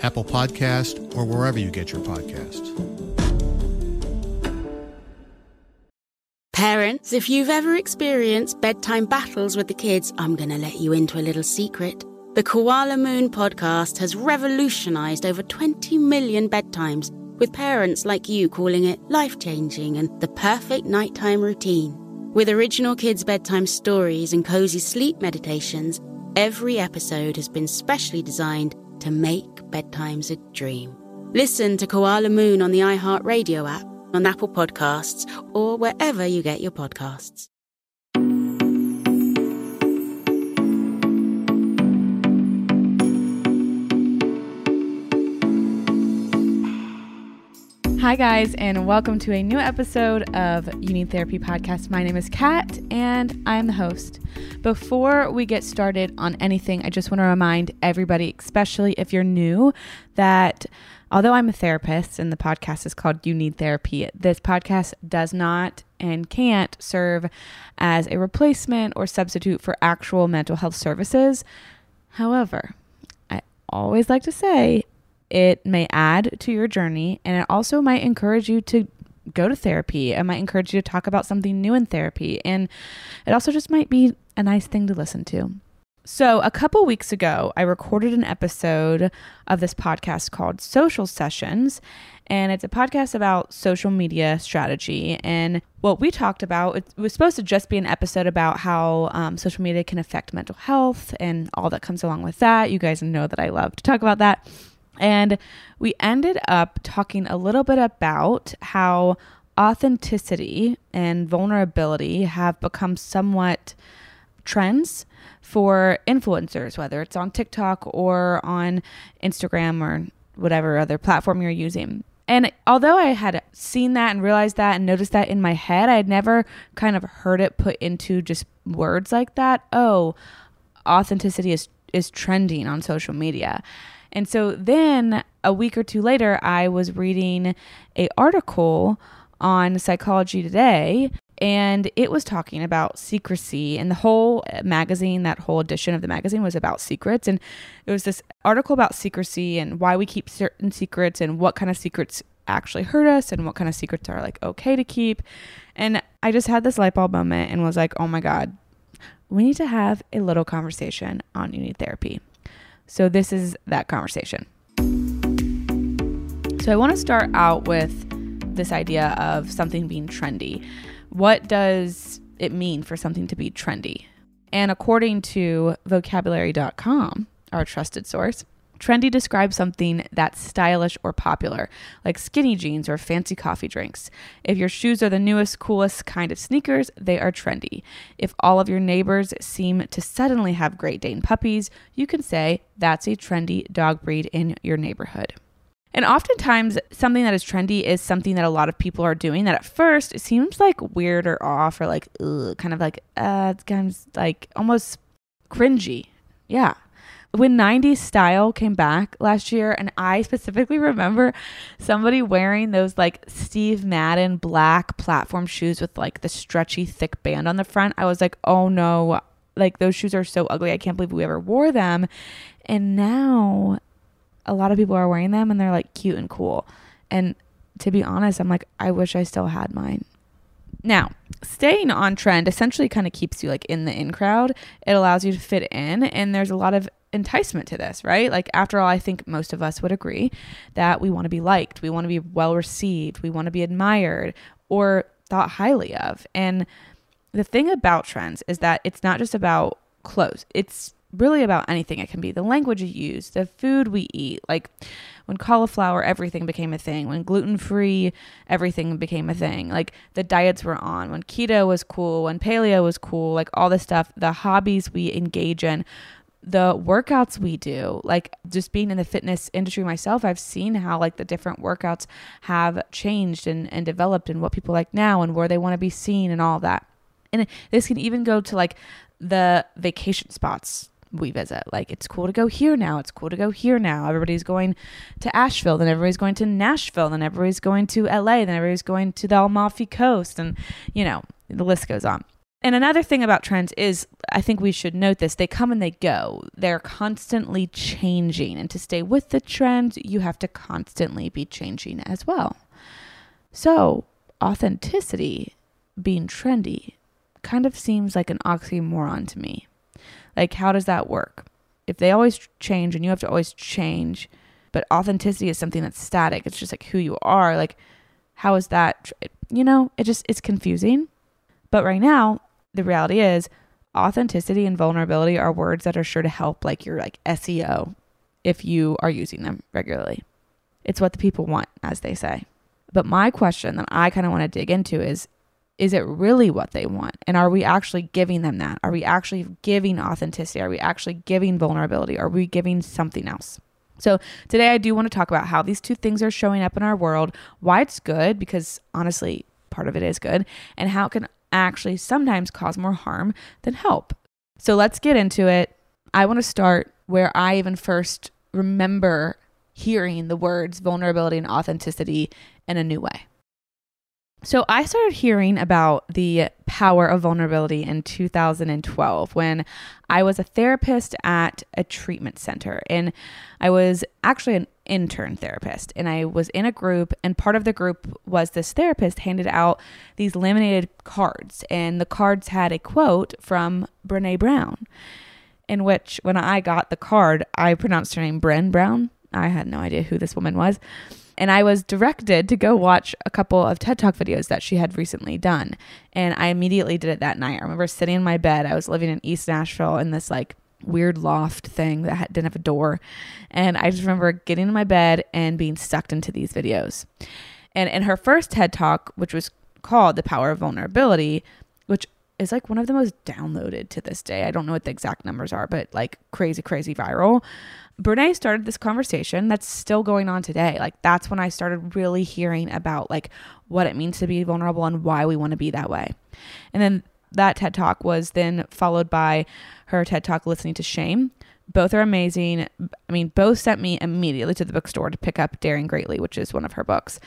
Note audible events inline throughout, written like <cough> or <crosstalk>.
Apple Podcast, or wherever you get your podcasts. Parents, if you've ever experienced bedtime battles with the kids, I'm going to let you into a little secret. The Koala Moon podcast has revolutionized over 20 million bedtimes, with parents like you calling it life changing and the perfect nighttime routine. With original kids' bedtime stories and cozy sleep meditations, every episode has been specially designed to make bedtimes a dream. Listen to Koala Moon on the iHeartRadio app, on Apple Podcasts, or wherever you get your podcasts. Hi, guys, and welcome to a new episode of You Need Therapy podcast. My name is Kat, and I'm the host. Before we get started on anything, I just want to remind everybody, especially if you're new, that although I'm a therapist and the podcast is called You Need Therapy, this podcast does not and can't serve as a replacement or substitute for actual mental health services. However, I always like to say it may add to your journey and it also might encourage you to go to therapy. It might encourage you to talk about something new in therapy. And it also just might be a nice thing to listen to. So, a couple weeks ago, I recorded an episode of this podcast called Social Sessions. And it's a podcast about social media strategy. And what we talked about, it was supposed to just be an episode about how um, social media can affect mental health and all that comes along with that. You guys know that I love to talk about that. And we ended up talking a little bit about how authenticity and vulnerability have become somewhat trends for influencers, whether it's on TikTok or on Instagram or whatever other platform you're using. And although I had seen that and realized that and noticed that in my head, I had never kind of heard it put into just words like that. Oh, authenticity is is trending on social media. And so then a week or two later, I was reading a article on Psychology Today and it was talking about secrecy and the whole uh, magazine that whole edition of the magazine was about secrets and it was this article about secrecy and why we keep certain secrets and what kind of secrets actually hurt us and what kind of secrets are like okay to keep. And i just had this light bulb moment and was like oh my god we need to have a little conversation on you need therapy so, this is that conversation. So, I want to start out with this idea of something being trendy. What does it mean for something to be trendy? And according to vocabulary.com, our trusted source, Trendy describes something that's stylish or popular, like skinny jeans or fancy coffee drinks. If your shoes are the newest, coolest kind of sneakers, they are trendy. If all of your neighbors seem to suddenly have Great Dane puppies, you can say that's a trendy dog breed in your neighborhood. And oftentimes, something that is trendy is something that a lot of people are doing that at first it seems like weird or off or like, ugh, kind of like, uh, it's kind of like almost cringy. Yeah, when 90s style came back last year and i specifically remember somebody wearing those like steve madden black platform shoes with like the stretchy thick band on the front i was like oh no. Like those shoes are so ugly i can't believe we ever wore them. And now a lot of people are wearing them and they're like cute and cool. And to be honest i'm like i wish i still had mine. Now, staying on trend essentially kind of keeps you like in the in crowd. It allows you to fit in, and there's a lot of enticement to this, right? Like, after all, I think most of us would agree that we want to be liked, we want to be well received, we want to be admired or thought highly of. And the thing about trends is that it's not just about clothes, it's really about anything. It can be the language you use, the food we eat. Like when cauliflower, everything became a thing. When gluten free, everything became a thing. Like the diets we're on, when keto was cool, when paleo was cool, like all this stuff, the hobbies we engage in the workouts we do like just being in the fitness industry myself i've seen how like the different workouts have changed and, and developed and what people like now and where they want to be seen and all that. And this can even go to like the vacation spots we visit. Like it's cool to go here now it's cool to go here now. Everybody's going to asheville then everybody's going to nashville then everybody's going to la then everybody's going to the amalfi coast and you know the list goes on and another thing about trends is I think we should note this they come and they go. They're constantly changing. And to stay with the trend, you have to constantly be changing as well. So, authenticity being trendy kind of seems like an oxymoron to me. Like, how does that work? If they always change and you have to always change, but authenticity is something that's static, it's just like who you are, like, how is that? You know, it just, it's confusing. But right now, the reality is authenticity and vulnerability are words that are sure to help like your like SEO if you are using them regularly. It's what the people want, as they say. But my question that I kind of want to dig into is is it really what they want? And are we actually giving them that? Are we actually giving authenticity? Are we actually giving vulnerability? Are we giving something else? So, today I do want to talk about how these two things are showing up in our world, why it's good, because honestly, part of it is good, and how it can actually sometimes cause more harm than help. So let's get into it. I want to start where I even first remember hearing the words vulnerability and authenticity in a new way. So I started hearing about the power of vulnerability in 2012 when I was a therapist at a treatment center and I was actually an intern therapist and I was in a group and part of the group was this therapist handed out these laminated cards and the cards had a quote from Brené Brown in which when I got the card I pronounced her name Bren Brown. I had no idea who this woman was and I was directed to go watch a couple of TED Talk videos that she had recently done. And I immediately did it that night. I remember sitting in my bed. I was living in East Nashville in this like weird loft thing that didn't have a door. And I just remember getting in my bed and being sucked into these videos. And in her first TED Talk, which was called The Power of Vulnerability, is like one of the most downloaded to this day. I don't know what the exact numbers are, but like crazy, crazy viral. Brene started this conversation that's still going on today. Like that's when I started really hearing about like what it means to be vulnerable and why we want to be that way. And then that TED Talk was then followed by her TED Talk listening to shame. Both are amazing. I mean, both sent me immediately to the bookstore to pick up Daring Greatly, which is one of her books.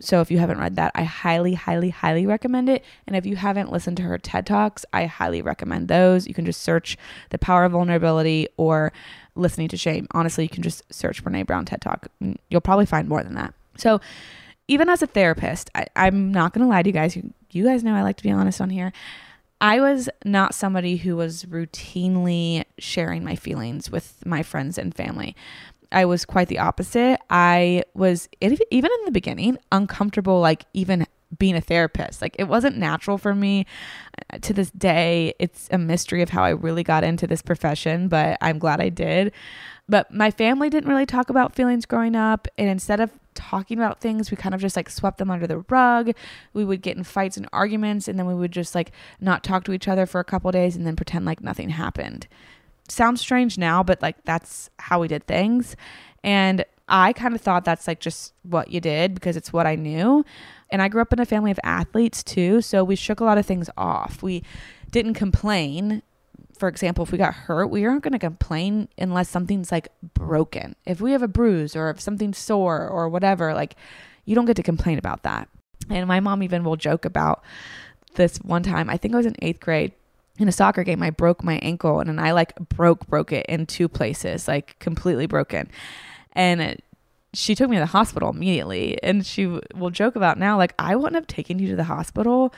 So if you haven't read that, I highly, highly, highly recommend it. And if you haven't listened to her TED Talks, I highly recommend those. You can just search The Power of Vulnerability or listening to shame. Honestly, you can just search Brene Brown TED Talk. Mm, you'll probably find more than that. So, even as a therapist, I, am not going to lie to you guys. You, you guys know I like to be honest on here. I was not somebody who was routinely sharing my feelings with my friends and family. I was quite the opposite. I was, even in the beginning, uncomfortable, like even being a therapist. Like it wasn't natural for me. Uh, to this day, it's a mystery of how I really got into this profession, but I'm glad I did. But my family didn't really talk about feelings growing up. And instead of talking about things, we kind of just like swept them under the rug. We would get in fights and arguments, and then we would just like not talk to each other for a couple days and then pretend like nothing happened. Sounds strange now, but like that's how we did things. And I kind of thought that's like just what you did because it's what I knew. And I grew up in a family of athletes too. So we shook a lot of things off. We didn't complain. For example, if we got hurt, we aren't going to complain unless something's like broken. If we have a bruise or if something's sore or whatever, like you don't get to complain about that. And my mom even will joke about this one time. I think I was in eighth grade in a soccer game. I broke my ankle and I like broke, broke it in two places, like completely broken. And it, she took me to the hospital immediately. And she will joke about now, like, I wouldn't have taken you to the hospital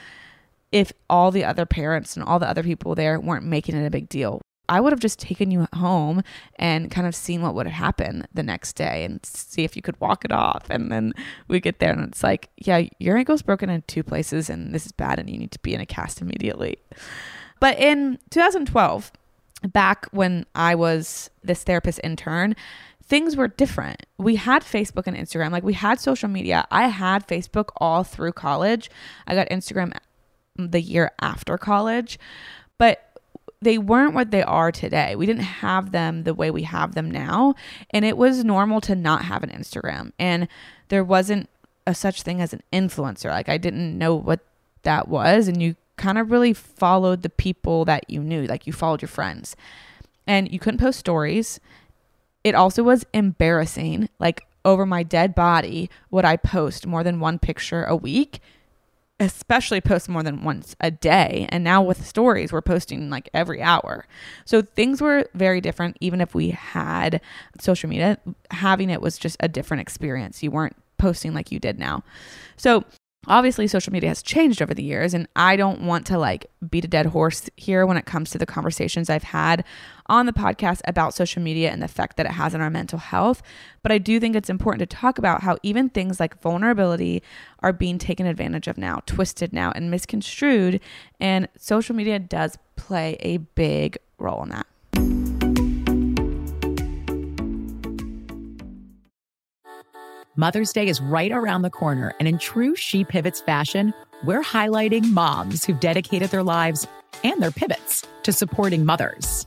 if all the other parents and all the other people there weren't making it a big deal. I would have just taken you home and kind of seen what would happen the next day and see if you could walk it off. And then we get there and it's like, yeah, your ankle's broken in two places and this is bad and you need to be in a cast immediately. But in 2012, back when I was this therapist intern, things were different. We had Facebook and Instagram, like we had social media. I had Facebook all through college. I got Instagram the year after college, but they weren't what they are today. We didn't have them the way we have them now. And it was normal to not have an Instagram. And there wasn't a such thing as an influencer. Like I didn't know what that was. And you kind of really followed the people that you knew, like you followed your friends. And you couldn't post stories. It also was embarrassing. Like over my dead body, would I post more than one picture a week? Especially post more than once a day. And now with stories, we're posting like every hour. So things were very different. Even if we had social media, having it was just a different experience. You weren't posting like you did now. So obviously social media has changed over the years and i don't want to like beat a dead horse here when it comes to the conversations i've had on the podcast about social media and the effect that it has on our mental health. But i do think it's important to talk about how even things like vulnerability are being taken advantage of now twisted now and misconstrued. And social media does play a big role in that. Mother's Day is right around the corner, and in true She Pivots fashion, we're highlighting moms who've dedicated their lives and their pivots to supporting mothers.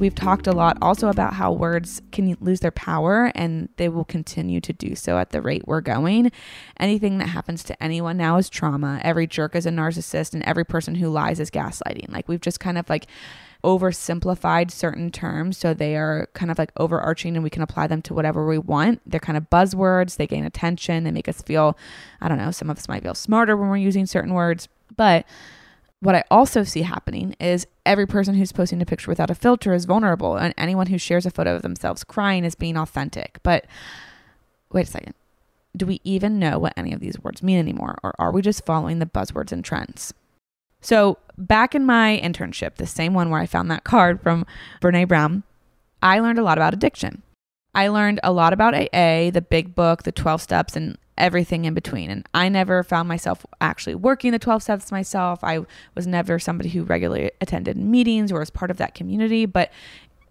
We've talked a lot also about how words can lose their power and they will continue to do so at the rate we're going. Anything that happens to anyone now is trauma. Every jerk is a narcissist and every person who lies is gaslighting. Like we've just kind of like oversimplified certain terms so they are kind of like overarching and we can apply them to whatever we want. They're kind of buzzwords, they gain attention, they make us feel I don't know, some of us might feel smarter when we're using certain words, but what I also see happening is every person who's posting a picture without a filter is vulnerable, and anyone who shares a photo of themselves crying is being authentic. But wait a second. Do we even know what any of these words mean anymore, or are we just following the buzzwords and trends? So, back in my internship, the same one where I found that card from Brene Brown, I learned a lot about addiction. I learned a lot about AA, the big book, the 12 steps, and everything in between. And I never found myself actually working the 12 steps myself. I was never somebody who regularly attended meetings or was part of that community, but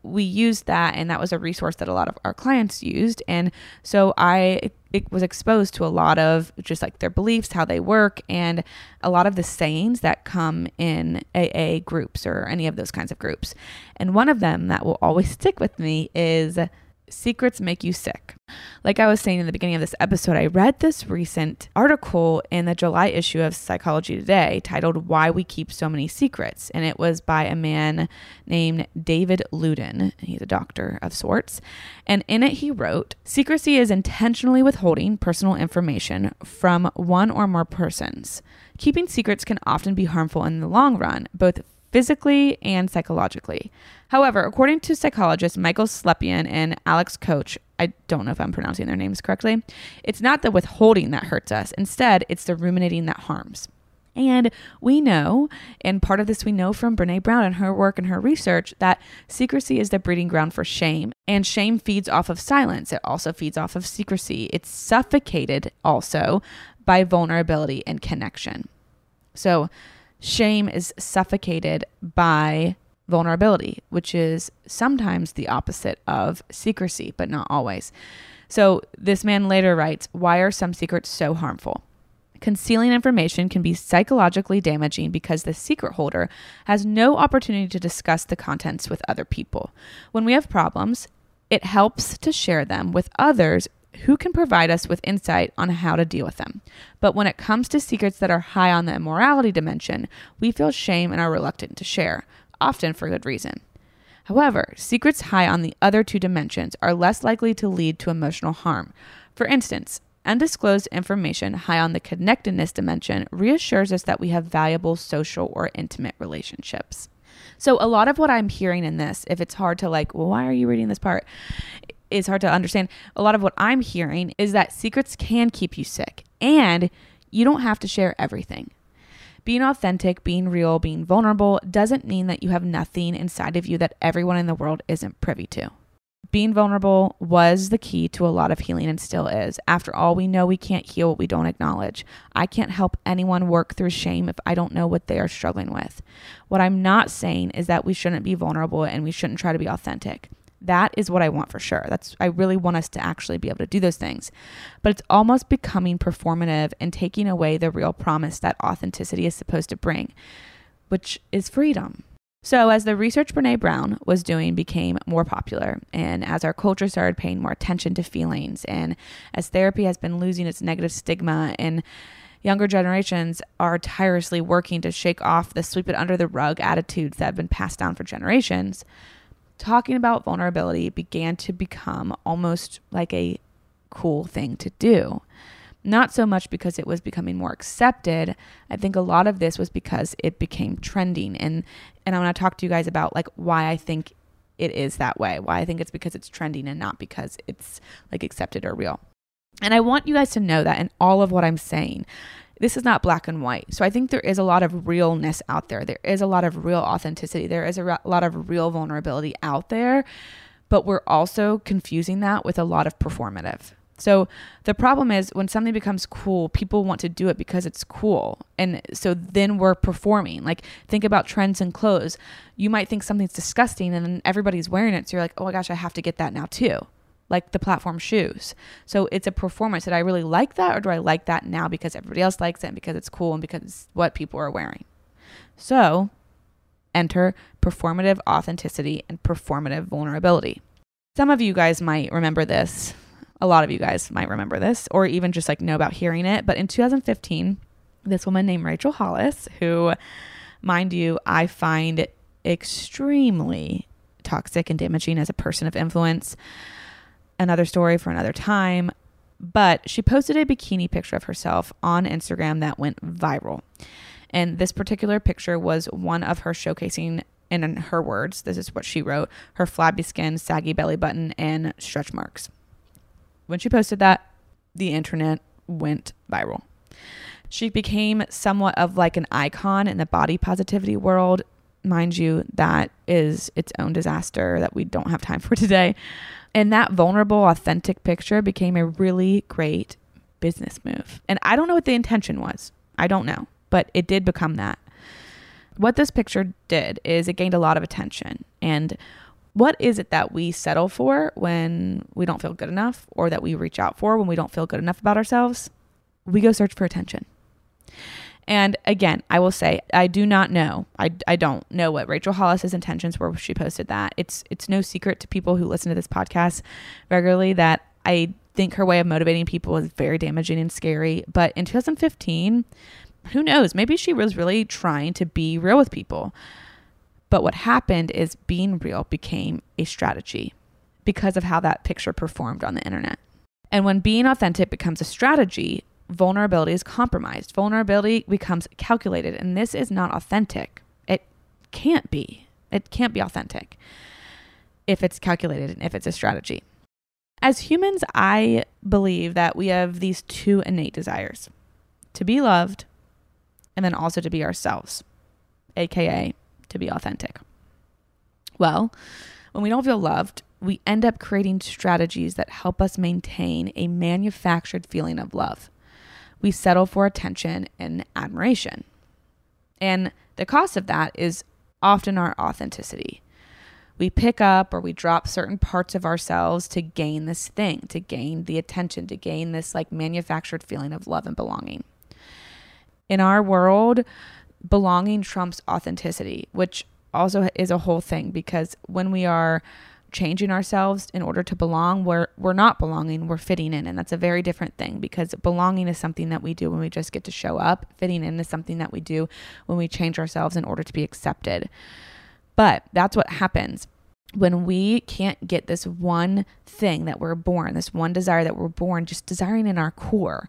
we used that and that was a resource that a lot of our clients used. And so I it was exposed to a lot of just like their beliefs, how they work, and a lot of the sayings that come in AA groups or any of those kinds of groups. And one of them that will always <laughs> stick with me is secrets make you sick. Like I was saying in the beginning of this episode, I read this recent article in the July issue of Psychology Today titled Why We Keep So Many Secrets. And it was by a man named David Ludden. He's a doctor of sorts. And in it, he wrote Secrecy is intentionally withholding personal information from one or more persons. Keeping secrets can often be harmful in the long run, both physically and psychologically. However, according to psychologists Michael Slepian and Alex Koch, I don't know if I'm pronouncing their names correctly, it's not the withholding that hurts us. Instead, it's the ruminating that harms. And we know, and part of this we know from Brene Brown and her work and her research, that secrecy is the breeding ground for shame. And shame feeds off of silence. It also feeds off of secrecy. It's suffocated also by vulnerability and connection. So, shame is suffocated by vulnerability, which is sometimes the opposite of secrecy, but not always. So this man later writes Why are some secrets so harmful? Concealing information can be psychologically damaging because the secret holder has no opportunity to discuss the contents with other people. When we have problems, it helps to share them with others who can provide us with insight on how to deal with them. But when it comes to secrets that are high on the immorality dimension, we feel shame and are reluctant to share, often for good reason. However, secrets high on the other two dimensions are less likely to lead to emotional harm. For instance, undisclosed information high on the connectedness dimension reassures us that we have valuable social or intimate relationships. So, a lot of what I'm hearing in this, if it's hard to like, well, why are you reading this part? Is hard to understand. A lot of what I'm hearing is that secrets can keep you sick and you don't have to share everything. Being authentic, being real, being vulnerable doesn't mean that you have nothing inside of you that everyone in the world isn't privy to. Being vulnerable was the key to a lot of healing and still is. After all, we know we can't heal what we don't acknowledge. I can't help anyone work through shame if I don't know what they are struggling with. What I'm not saying is that we shouldn't be vulnerable and we shouldn't try to be authentic. That is what I want for sure. That's I really want us to actually be able to do those things. But it's almost becoming performative and taking away the real promise that authenticity is supposed to bring, which is freedom. So, as the research Brene Brown was doing became more popular, and as our culture started paying more attention to feelings, and as therapy has been losing its negative stigma, and younger generations are tirelessly working to shake off the sweep it under the rug attitudes that have been passed down for generations, talking about vulnerability began to become almost like a cool thing to do. Not so much because it was becoming more accepted. I think a lot of this was because it became trending. And and I want to talk to you guys about like why I think it is that way. Why I think it's because it's trending and not because it's like accepted or real. And I want you guys to know that in all of what I'm saying, this is not black and white. So I think there is a lot of realness out there. There is a lot of real authenticity. There is a re- lot of real vulnerability out there, but we're also confusing that with a lot of performative. So the problem is when something becomes cool, people want to do it because it's cool. And so then we're performing. Like think about trends in clothes. You might think something's disgusting and then everybody's wearing it. So you're like, oh my gosh, I have to get that now too like the platform shoes. So it's a performance. Did I really like that or do I like that now because everybody else likes it and because it's cool and because what people are wearing? So enter performative authenticity and performative vulnerability. Some of you guys might remember this. A lot of you guys might remember this or even just like know about hearing it. But in 2015, this woman named Rachel Hollis, who, mind you, I find extremely toxic and damaging as a person of influence another story for another time. But she posted a bikini picture of herself on Instagram that went viral. And this particular picture was one of her showcasing, in her words, this is what she wrote her flabby skin, saggy belly button, and stretch marks. When she posted that, the internet went viral. She became somewhat of like an icon in the body positivity world. Mind you, that is its own disaster that we don't have time for <laughs> today. And that vulnerable, authentic picture became a really great business move. And I don't know what the intention was. I don't know, but it did become that. What this picture did is it gained a lot of attention. And what is it that we settle for when we don't feel good enough or that we reach out for when we don't feel good enough about ourselves? We go search for attention. And again, I will say I do not know. I, I don't know what Rachel Hollis's intentions were when she posted that. It's it's no secret to people who listen to this podcast regularly that I think her way of motivating people is very damaging and scary. But in 2015, who knows? Maybe she was really trying to be real with people. But what happened is being real became a strategy because of how that picture performed on the internet. And when being authentic becomes a strategy, vulnerability is compromised. Vulnerability becomes calculated, and this is not authentic. It can't be. It can't be authentic if it's calculated and if it's a strategy. As humans, I believe that we have these two innate desires to be loved and then also to be ourselves, aka to be authentic. Well, when we don't feel loved, we end up creating strategies that help us maintain a manufactured feeling of love we settle for attention and admiration. And the cost of that is often our authenticity. We pick up or we drop certain parts of ourselves to gain this thing, to gain the attention, to gain this like manufactured feeling of love and belonging. In our world, belonging trumps authenticity, which also is a whole thing because when we are changing ourselves in order to belong we're we're not belonging we're fitting in. And that's a very different thing because belonging is something that we do when we just get to show up. Fitting in is something that we do when we change ourselves in order to be accepted. But that's what happens when we can't get this one thing that we're born this one desire that we're born just desiring in our core.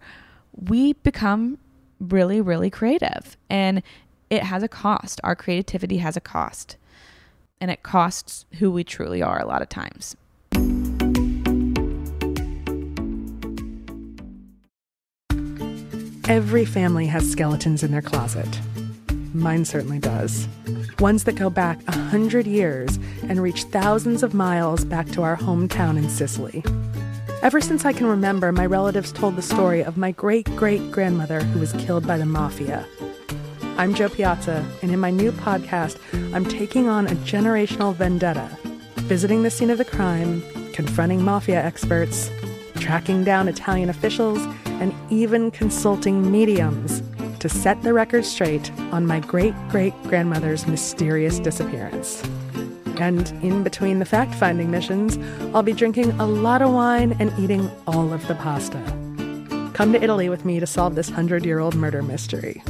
We become really really creative. And it has a cost. Our creativity has a cost and it costs who we truly are a lot of times. Every family has skeletons in their closet. Mine certainly does. Ones that go back a hundred years and reach thousands of miles back to our hometown in Sicily. Ever since I can remember, my relatives told the story of my great great grandmother who was killed by the mafia I'm Joe Piazza, and in my new podcast, I'm taking on a generational vendetta, visiting the scene of the crime, confronting mafia experts, tracking down Italian officials, and even consulting mediums to set the record straight on my great great grandmother's mysterious disappearance. And in between the fact finding missions, I'll be drinking a lot of wine and eating all of the pasta. Come to Italy with me to solve this hundred year old murder mystery.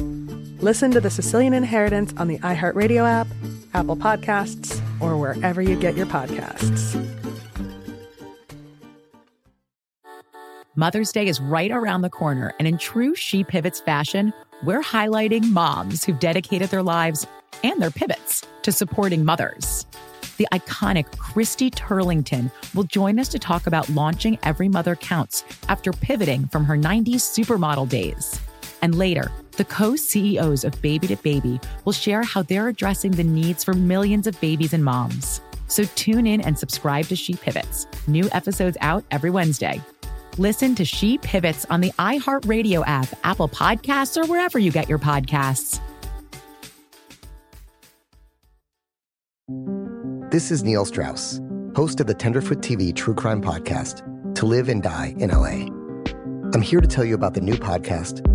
Listen to The Sicilian Inheritance on the iHeartRadio app, Apple Podcasts, or wherever you get your podcasts. Mother's Day is right around the corner, and in true She Pivots fashion, we're highlighting moms who've dedicated their lives and their pivots to supporting mothers. The iconic Christy Turlington will join us to talk about launching Every Mother Counts after pivoting from her 90s supermodel days. And later, the co CEOs of Baby to Baby will share how they're addressing the needs for millions of babies and moms. So tune in and subscribe to She Pivots. New episodes out every Wednesday. Listen to She Pivots on the iHeartRadio app, Apple Podcasts, or wherever you get your podcasts. This is Neil Strauss, host of the Tenderfoot TV True Crime Podcast, To Live and Die in LA. I'm here to tell you about the new podcast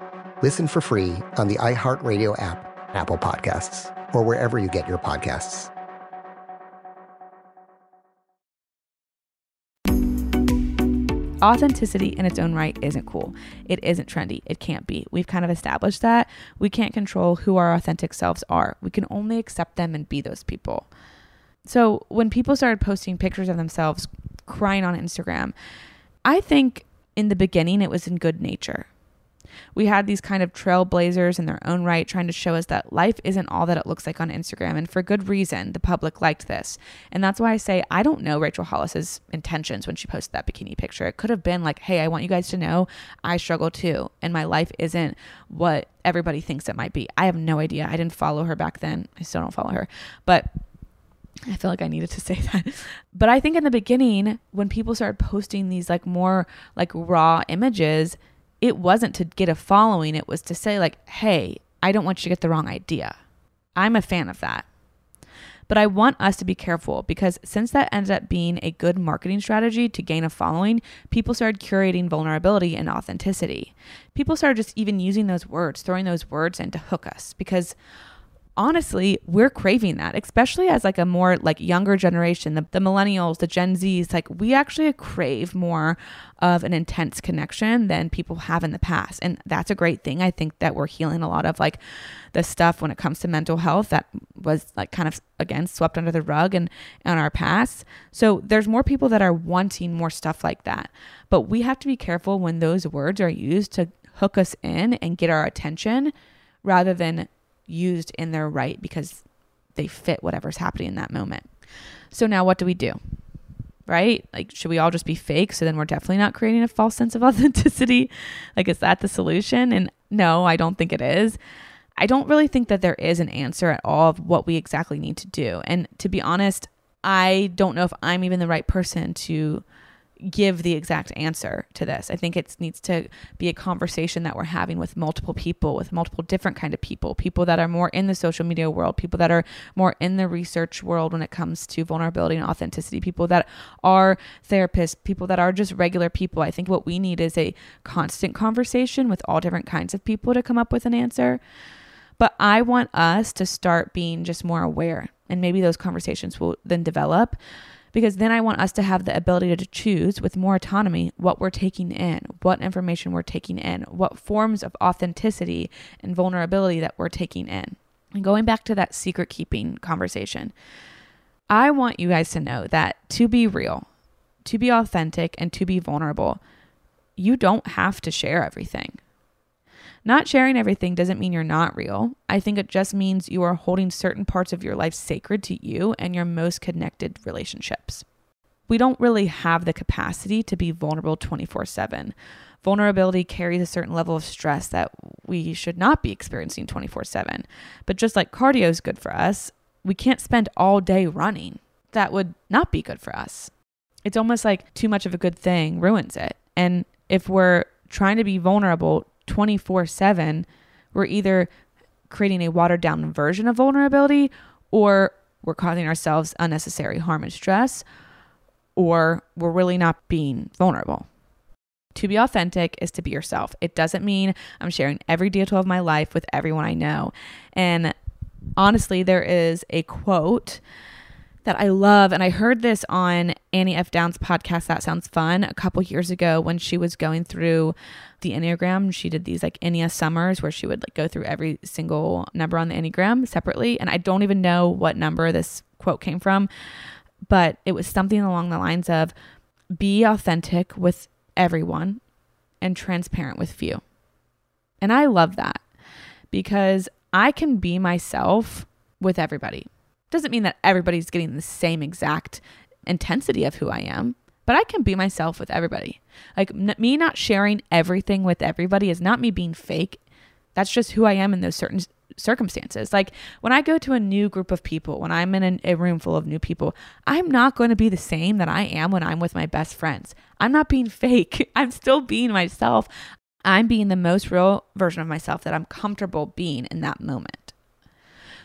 Listen for free on the iHeartRadio app, Apple Podcasts, or wherever you get your podcasts. Authenticity in its own right isn't cool. It isn't trendy. It can't be. We've kind of established that. We can't control who our authentic selves are. We can only accept them and be those people. So when people started posting pictures of themselves crying on Instagram, I think in the beginning it was in good nature. We had these kind of trailblazers in their own right trying to show us that life isn't all that it looks like on Instagram. And for good reason, the public liked this. And that's why I say I don't know Rachel Hollis's intentions when she posted that bikini picture. It could have been like, hey, I want you guys to know I struggle too. And my life isn't what everybody thinks it might be. I have no idea. I didn't follow her back then. I still don't follow her. But I feel like I needed to <laughs> say that. But I think in the beginning, when people started posting these like more like raw images, it wasn't to get a following, it was to say, like, hey, I don't want you to get the wrong idea. I'm a fan of that. But I want us to be careful because since that ended up being a good marketing strategy to gain a following, people started curating vulnerability and authenticity. People started just even using those words, throwing those words in to hook us because honestly we're craving that especially as like a more like younger generation the, the millennials the gen z's like we actually crave more of an intense connection than people have in the past. And that's a great thing. I think that we're healing a lot of like the stuff when it comes to mental health that was like kind of again swept under the rug and in our past. So there's more people that are wanting more stuff like that. But we have to be careful when those words are used to hook us in and get our attention rather than used in their right because they fit whatever's happening in that moment. So now what do we do? Right? Like, should we all just be fake? So then we're definitely not creating a false sense of <laughs> authenticity. Like, is that the solution? And no, I don't think it is. I don't really think that there is an answer at all of what we exactly need to do. And to be honest, I don't know if I'm even the right person to give the exact answer to this. I think it needs to be a conversation that we're having with multiple people, with multiple different kind of people, people that are more in the social media world, people that are more in the research world when it comes to vulnerability and authenticity, people that are therapists, people that are just regular people. I think what we need is a constant conversation with all different kinds of people to come up with an answer. But I want us to start being just more aware and maybe those conversations will then develop because then I want us to have the ability to choose with more autonomy what we're taking in, what information we're taking in, what forms of authenticity and vulnerability that we're taking in. And going back to that secret keeping conversation, I want you guys to know that to be real, to be authentic, and to be vulnerable, you don't have to share everything. Not sharing everything doesn't mean you're not real. I think it just means you are holding certain parts of your life sacred to you and your most connected relationships. We don't really have the capacity to be vulnerable 24 7. Vulnerability carries a certain level of stress that we should not be experiencing 24 7. But just like cardio is good for us, we can't spend all day running. That would not be good for us. It's almost like too much of a good thing ruins it. And if we're trying to be vulnerable 24 7, we're either creating a watered down version of vulnerability or we're causing ourselves unnecessary harm and stress or we're really not being vulnerable. To be authentic is to be yourself. It doesn't mean I'm sharing every detail of my life with everyone I know. And honestly, there is a quote that I love. And I heard this on Annie F. Downs' podcast, That Sounds Fun, a couple years ago when she was going through the Enneagram. She did these like Ennea summers where she would like go through every single number on the Enneagram separately. And I don't even know what number this quote came from, but it was something along the lines of be authentic with everyone and transparent with few. And I love that because I can be myself with everybody. Doesn't mean that everybody's getting the same exact intensity of who I am, but I can be myself with everybody. Like n- me not sharing everything with everybody is not me being fake. That's just who I am in those certain circumstances. Like when I go to a new group of people, when I'm in a, a, room full of new people, I'm not going to be the same that I am when I'm with my best friends. I'm not being <laughs> fake. I'm still being myself. I'm being the most real version of myself that I'm comfortable being in that moment.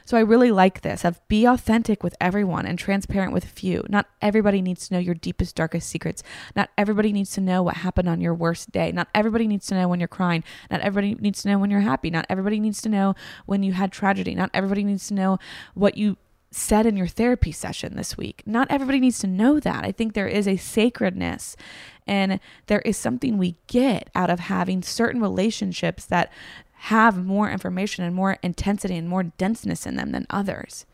So I really like this of be authentic with everyone and transparent with few. Not everybody needs to know your deepest, darkest secrets. Not everybody needs to know what happened on your worst day. Not everybody needs to know when you're crying. Not everybody needs to know when you're happy. Not everybody needs to know when you had tragedy. Not everybody needs to know what you said in your therapy session this week. Not everybody needs to know that. I think there is a sacredness and there is something we get out of having certain relationships that have more information and more intensity and more denseness in them than others.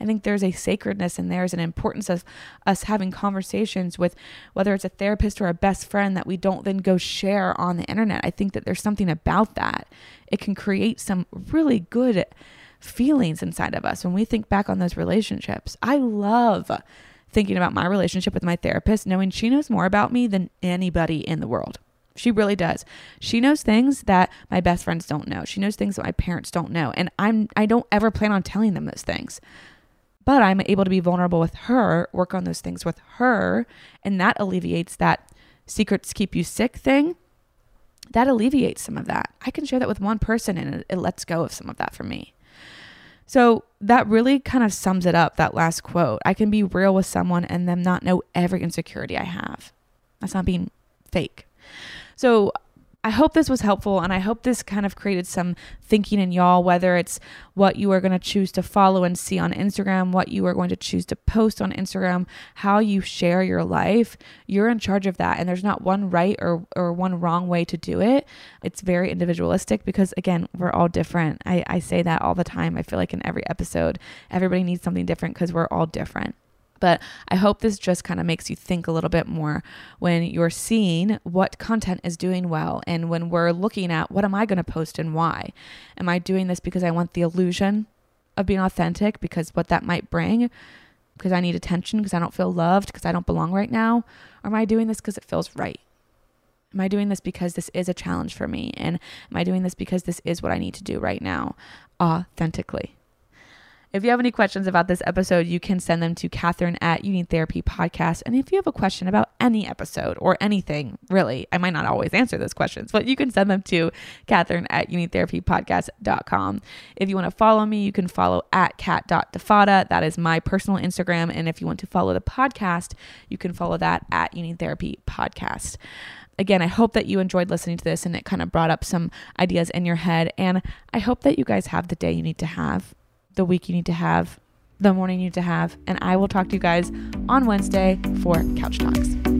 I think there's a sacredness and there's an importance of us having conversations with whether it's a therapist or a best friend that we don't then go share on the internet. I think that there's something about that. It can create some really good feelings inside of us when we think back on those relationships. I love thinking about my relationship with my therapist, knowing she knows more about me than anybody in the world. She really does. She knows things that my best friends don't know. She knows things that my parents don't know. And I'm I don't ever plan on telling them those things. But I'm able to be vulnerable with her, work on those things with her, and that alleviates that secrets keep you sick thing. That alleviates some of that. I can share that with one person and it, it lets go of some of that for me. So that really kind of sums it up, that last quote. I can be real with someone and them not know every insecurity I have. That's not being fake. So I hope this was helpful and I hope this kind of created some thinking in y'all, whether it's what you are going to choose to follow and see on Instagram, what you are going to choose to post on Instagram, how you share your life. You're in charge of that. And there's not one right or, or one wrong way to do it. It's very individualistic because, again, we're all different. I, I say that all the time. I feel like in every episode, everybody needs something different because we're all different. But I hope this just kind of makes you think a little bit more when you're seeing what content is doing well and when we're looking at what am I going to post and why? Am I doing this because I want the illusion of being authentic because what that might bring? Because I need attention, because I don't feel loved, because I don't belong right now? Or am I doing this because it feels right? Am I doing this because this is a challenge for me? And am I doing this because this is what I need to do right now authentically? If you have any questions about this episode, you can send them to Catherine at You Need Therapy Podcast. And if you have a question about any episode or anything, really, I might not always answer those questions, but you can send them to Catherine at You Need Therapy Podcast.com. If you want to follow me, you can follow at cat.defada. That is my personal Instagram. And if you want to follow the podcast, you can follow that at You Need Therapy Podcast again, I hope that you enjoyed listening to this and it kind of brought up some ideas in your head. And I hope that you guys have the day you need to have the week you need to have, the morning you need to have. And I will talk to you guys on Wednesday for Couch Talks.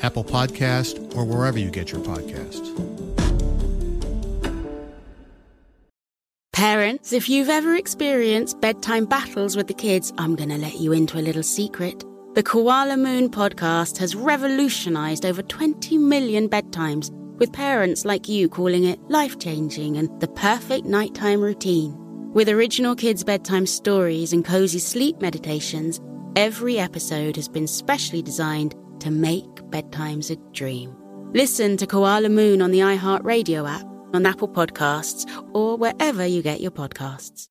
Apple Podcast, or wherever you get your podcasts. Parents, if you've ever experienced bedtime battles with the kids, I'm going to let you into a little secret. The Koala Moon podcast has revolutionized over 20 million bedtimes, with parents like you calling it life changing and the perfect nighttime routine. With original kids' bedtime stories and cozy sleep meditations, every episode has been specially designed to make bedtimes a dream. Listen to Koala Moon on the iHeartRadio app, on Apple Podcasts, or wherever you get your podcasts.